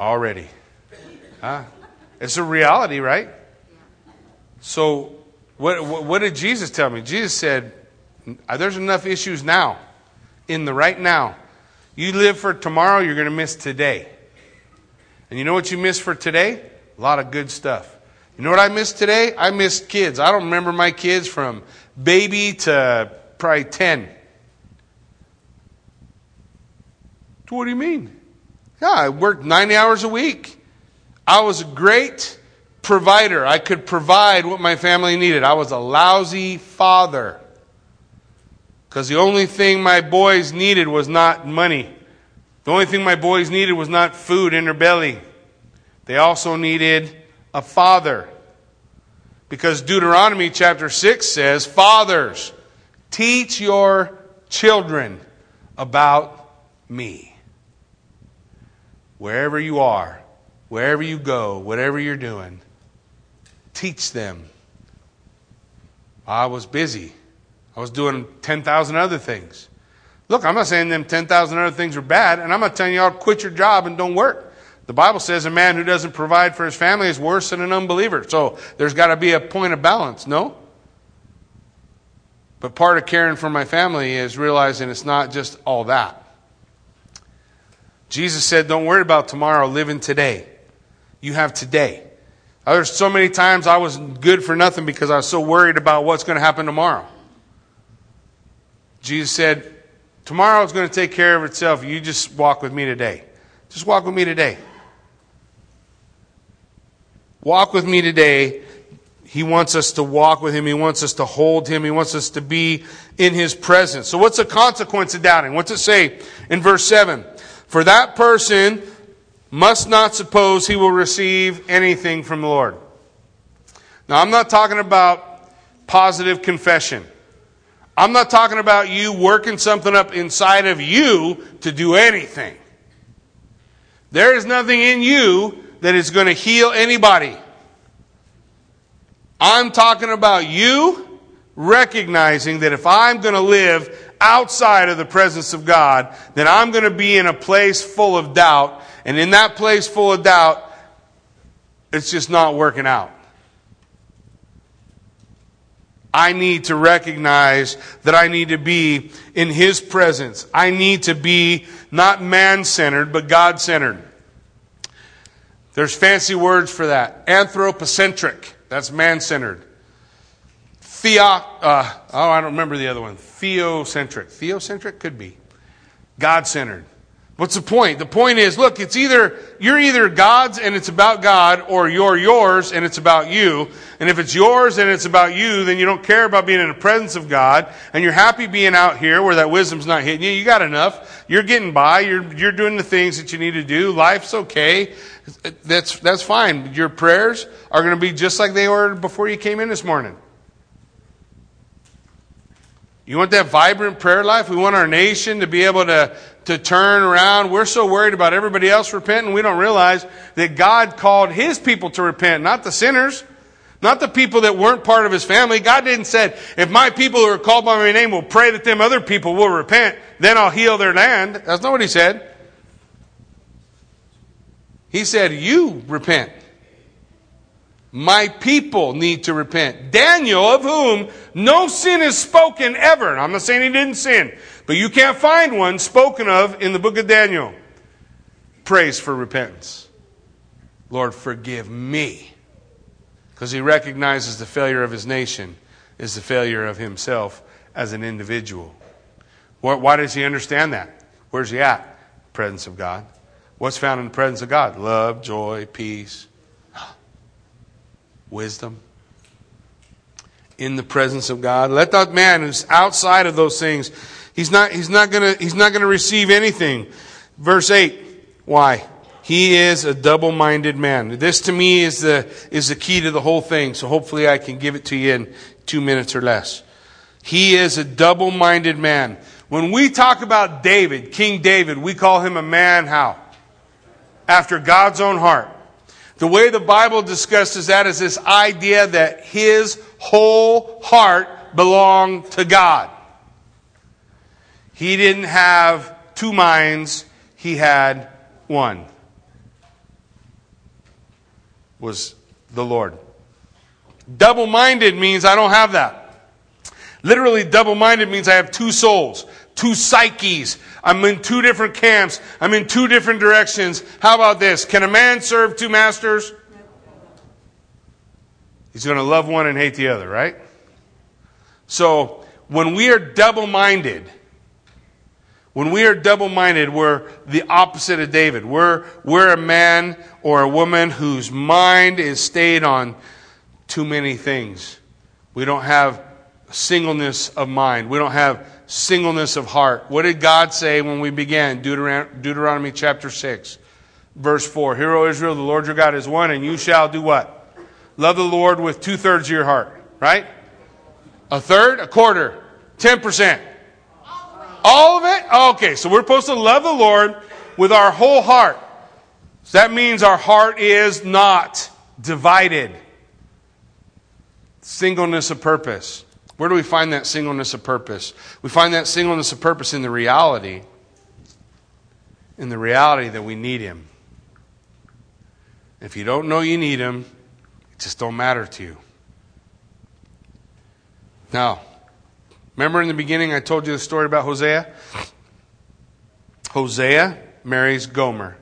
Already. Huh? It's a reality, right? So, what, what did Jesus tell me? Jesus said, uh, There's enough issues now, in the right now. You live for tomorrow, you're going to miss today. And you know what you miss for today? A lot of good stuff. You know what I missed today? I missed kids. I don't remember my kids from baby to probably 10. What do you mean? Yeah, I worked 90 hours a week. I was a great provider. I could provide what my family needed. I was a lousy father. Because the only thing my boys needed was not money. The only thing my boys needed was not food in their belly. They also needed a father. Because Deuteronomy chapter 6 says, Fathers, teach your children about me. Wherever you are, wherever you go, whatever you're doing, teach them. I was busy. I was doing 10,000 other things. Look, I'm not saying them 10,000 other things are bad, and I'm not telling y'all quit your job and don't work. The Bible says a man who doesn't provide for his family is worse than an unbeliever. So there's got to be a point of balance, no? But part of caring for my family is realizing it's not just all that. Jesus said, Don't worry about tomorrow, live in today. You have today. There's so many times I was good for nothing because I was so worried about what's going to happen tomorrow. Jesus said, Tomorrow is going to take care of itself. You just walk with me today. Just walk with me today. Walk with me today. He wants us to walk with Him. He wants us to hold Him. He wants us to be in His presence. So, what's the consequence of doubting? What's it say in verse 7? For that person must not suppose he will receive anything from the Lord. Now, I'm not talking about positive confession. I'm not talking about you working something up inside of you to do anything. There is nothing in you that is going to heal anybody. I'm talking about you recognizing that if I'm going to live outside of the presence of God, then I'm going to be in a place full of doubt. And in that place full of doubt, it's just not working out. I need to recognize that I need to be in His presence. I need to be not man centered, but God centered. There's fancy words for that. Anthropocentric, that's man centered. Theo, uh, oh, I don't remember the other one. Theocentric. Theocentric could be. God centered. What's the point? The point is, look, it's either, you're either God's and it's about God, or you're yours and it's about you. And if it's yours and it's about you, then you don't care about being in the presence of God, and you're happy being out here where that wisdom's not hitting you. You got enough. You're getting by. You're, you're doing the things that you need to do. Life's okay. That's, that's fine. Your prayers are going to be just like they were before you came in this morning. You want that vibrant prayer life? We want our nation to be able to, to turn around. We're so worried about everybody else repenting, we don't realize that God called His people to repent, not the sinners, not the people that weren't part of His family. God didn't say, if my people who are called by my name will pray that them other people will repent, then I'll heal their land. That's not what He said. He said, you repent. My people need to repent. Daniel, of whom no sin is spoken ever. I'm not saying he didn't sin, but you can't find one spoken of in the book of Daniel. Prays for repentance. Lord, forgive me. Because he recognizes the failure of his nation is the failure of himself as an individual. Why does he understand that? Where's he at? Presence of God. What's found in the presence of God? Love, joy, peace, wisdom. In the presence of God. Let that man who's outside of those things, he's not, he's not gonna, he's not gonna receive anything. Verse 8. Why? He is a double-minded man. This to me is the, is the key to the whole thing. So hopefully I can give it to you in two minutes or less. He is a double-minded man. When we talk about David, King David, we call him a man how? After God's own heart. The way the Bible discusses that is this idea that his whole heart belonged to God. He didn't have two minds, he had one was the Lord. Double minded means I don't have that. Literally, double minded means I have two souls, two psyches. I'm in two different camps. I'm in two different directions. How about this? Can a man serve two masters? He's going to love one and hate the other, right? So, when we are double minded, when we are double minded, we're the opposite of David. We're, we're a man or a woman whose mind is stayed on too many things. We don't have singleness of mind. We don't have singleness of heart. What did God say when we began? Deuteron- Deuteronomy chapter 6, verse 4. Hear, O Israel, the Lord your God is one, and you shall do what? Love the Lord with two thirds of your heart, right? A third, a quarter, 10%. All of it? Okay, so we're supposed to love the Lord with our whole heart. So that means our heart is not divided. Singleness of purpose. Where do we find that singleness of purpose? We find that singleness of purpose in the reality, in the reality that we need Him. If you don't know you need Him, it just don't matter to you. Now, Remember in the beginning, I told you the story about Hosea? Hosea marries Gomer.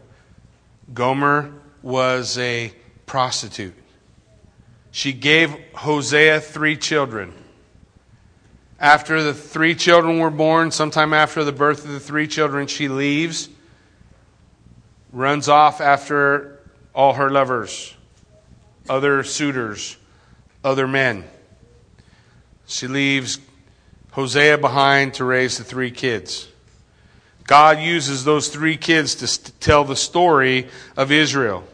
Gomer was a prostitute. She gave Hosea three children. After the three children were born, sometime after the birth of the three children, she leaves, runs off after all her lovers, other suitors, other men. She leaves Hosea behind to raise the three kids. God uses those three kids to tell the story of Israel.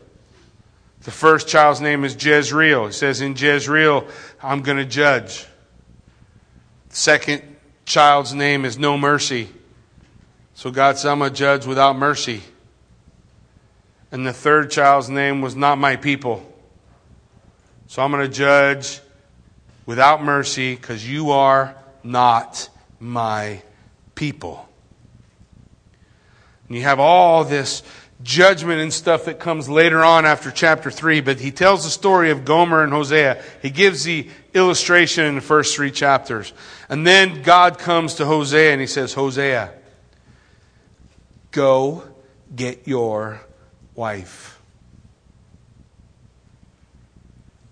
The first child's name is Jezreel. He says, In Jezreel, I'm going to judge. Second child's name is No Mercy. So God said, I'm to judge without mercy. And the third child's name was Not My People. So I'm going to judge without mercy because you are not my people. And you have all this judgment and stuff that comes later on after chapter 3, but he tells the story of Gomer and Hosea. He gives the illustration in the first three chapters. And then God comes to Hosea and he says, Hosea, go get your wife.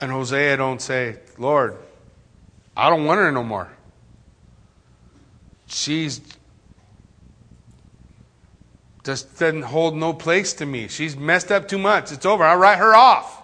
And Hosea don't say, Lord, I don't want her no more she's just doesn't hold no place to me. She's messed up too much. It's over. I'll write her off.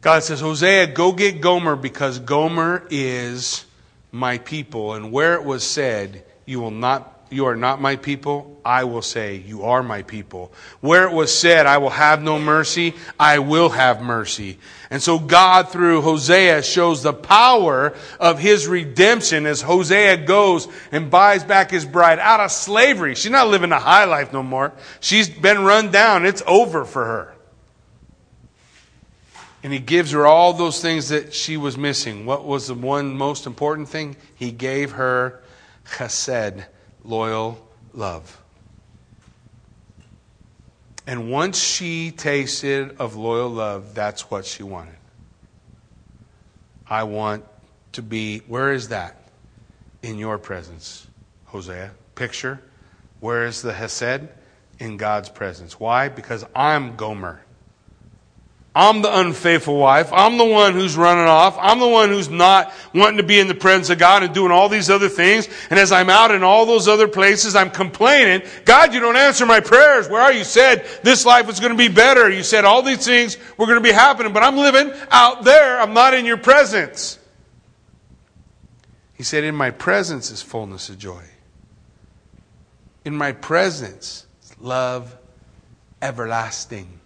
God says, Hosea, go get Gomer because Gomer is my people. And where it was said, you will not you are not my people, I will say, You are my people. Where it was said, I will have no mercy, I will have mercy. And so God, through Hosea, shows the power of his redemption as Hosea goes and buys back his bride out of slavery. She's not living a high life no more. She's been run down. It's over for her. And he gives her all those things that she was missing. What was the one most important thing? He gave her chesed loyal love. And once she tasted of loyal love, that's what she wanted. I want to be, where is that? In your presence, Hosea. Picture, where is the Hesed? In God's presence. Why? Because I'm Gomer. I'm the unfaithful wife. I'm the one who's running off. I'm the one who's not wanting to be in the presence of God and doing all these other things. And as I'm out in all those other places, I'm complaining, God, you don't answer my prayers. Where are you? said this life was going to be better. You said all these things were going to be happening, but I'm living out there. I'm not in your presence. He said, in my presence is fullness of joy. In my presence, is love everlasting.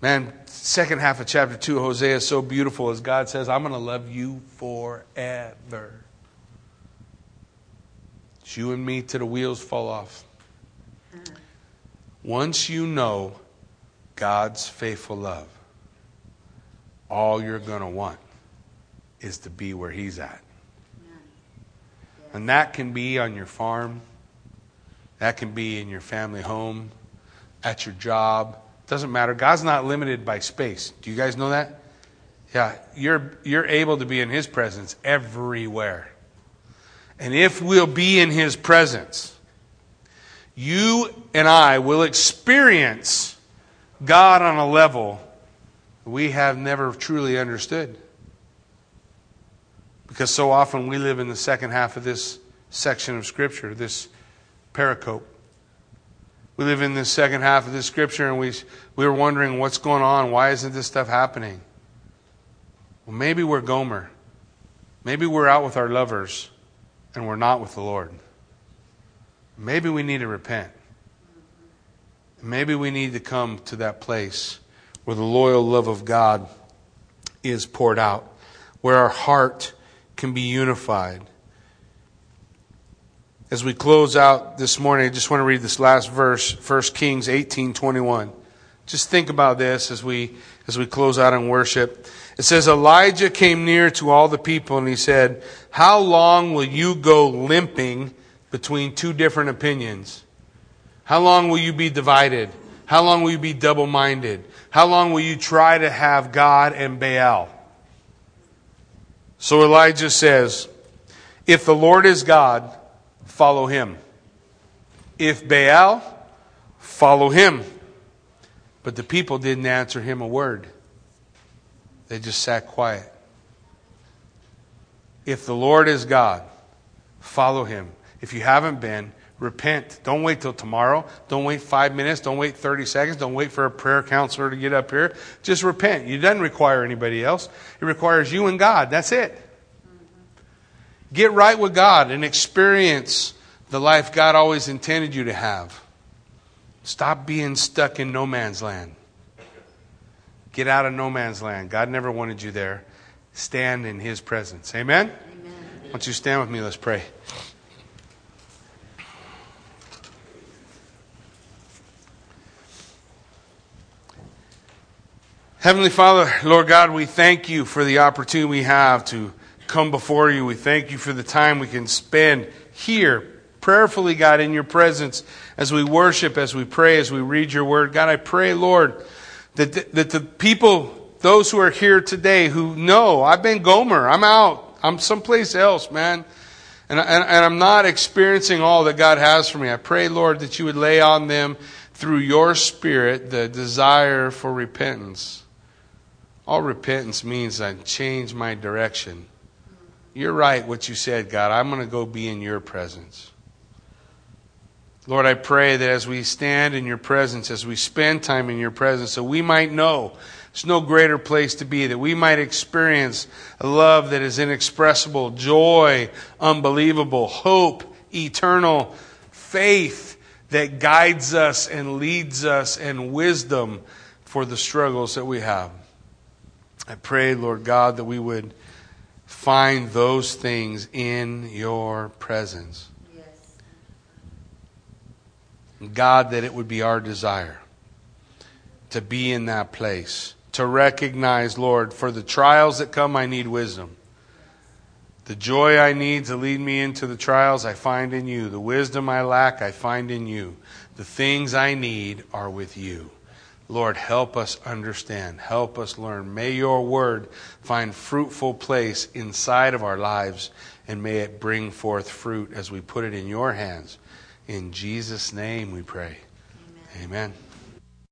Man, second half of chapter 2, Hosea is so beautiful as God says, I'm going to love you forever. It's you and me till the wheels fall off. Uh-huh. Once you know God's faithful love, all you're going to want is to be where He's at. And that can be on your farm, that can be in your family home, at your job. Doesn't matter. God's not limited by space. Do you guys know that? Yeah, you're, you're able to be in His presence everywhere. And if we'll be in His presence, you and I will experience God on a level we have never truly understood. Because so often we live in the second half of this section of Scripture, this pericope. We live in the second half of the Scripture and we, we were wondering what's going on. Why isn't this stuff happening? Well, maybe we're Gomer. Maybe we're out with our lovers and we're not with the Lord. Maybe we need to repent. Maybe we need to come to that place where the loyal love of God is poured out, where our heart can be unified. As we close out this morning, I just want to read this last verse, 1 Kings 18:21. Just think about this as we as we close out in worship. It says Elijah came near to all the people and he said, "How long will you go limping between two different opinions? How long will you be divided? How long will you be double-minded? How long will you try to have God and Baal?" So Elijah says, If the Lord is God, follow him. If Baal, follow him. But the people didn't answer him a word, they just sat quiet. If the Lord is God, follow him. If you haven't been, repent. Don't wait till tomorrow. Don't wait five minutes. Don't wait 30 seconds. Don't wait for a prayer counselor to get up here. Just repent. It doesn't require anybody else, it requires you and God. That's it. Get right with God and experience the life God always intended you to have. Stop being stuck in no man's land. Get out of no man's land. God never wanted you there. Stand in his presence. Amen? Amen. Why don't you stand with me? Let's pray. Heavenly Father, Lord God, we thank you for the opportunity we have to come before you. We thank you for the time we can spend here, prayerfully, God, in your presence as we worship, as we pray, as we read your word. God, I pray, Lord, that the, that the people, those who are here today who know, I've been Gomer, I'm out, I'm someplace else, man. And, and, and I'm not experiencing all that God has for me. I pray, Lord, that you would lay on them through your spirit the desire for repentance. All repentance means I change my direction. You're right, what you said, God. I'm going to go be in your presence. Lord, I pray that as we stand in your presence, as we spend time in your presence, so we might know there's no greater place to be, that we might experience a love that is inexpressible, joy, unbelievable, hope, eternal, faith that guides us and leads us, and wisdom for the struggles that we have. I pray, Lord God, that we would find those things in your presence. Yes. God, that it would be our desire to be in that place, to recognize, Lord, for the trials that come, I need wisdom. The joy I need to lead me into the trials, I find in you. The wisdom I lack, I find in you. The things I need are with you. Lord, help us understand. Help us learn. May your word find fruitful place inside of our lives and may it bring forth fruit as we put it in your hands. In Jesus' name we pray. Amen. Amen.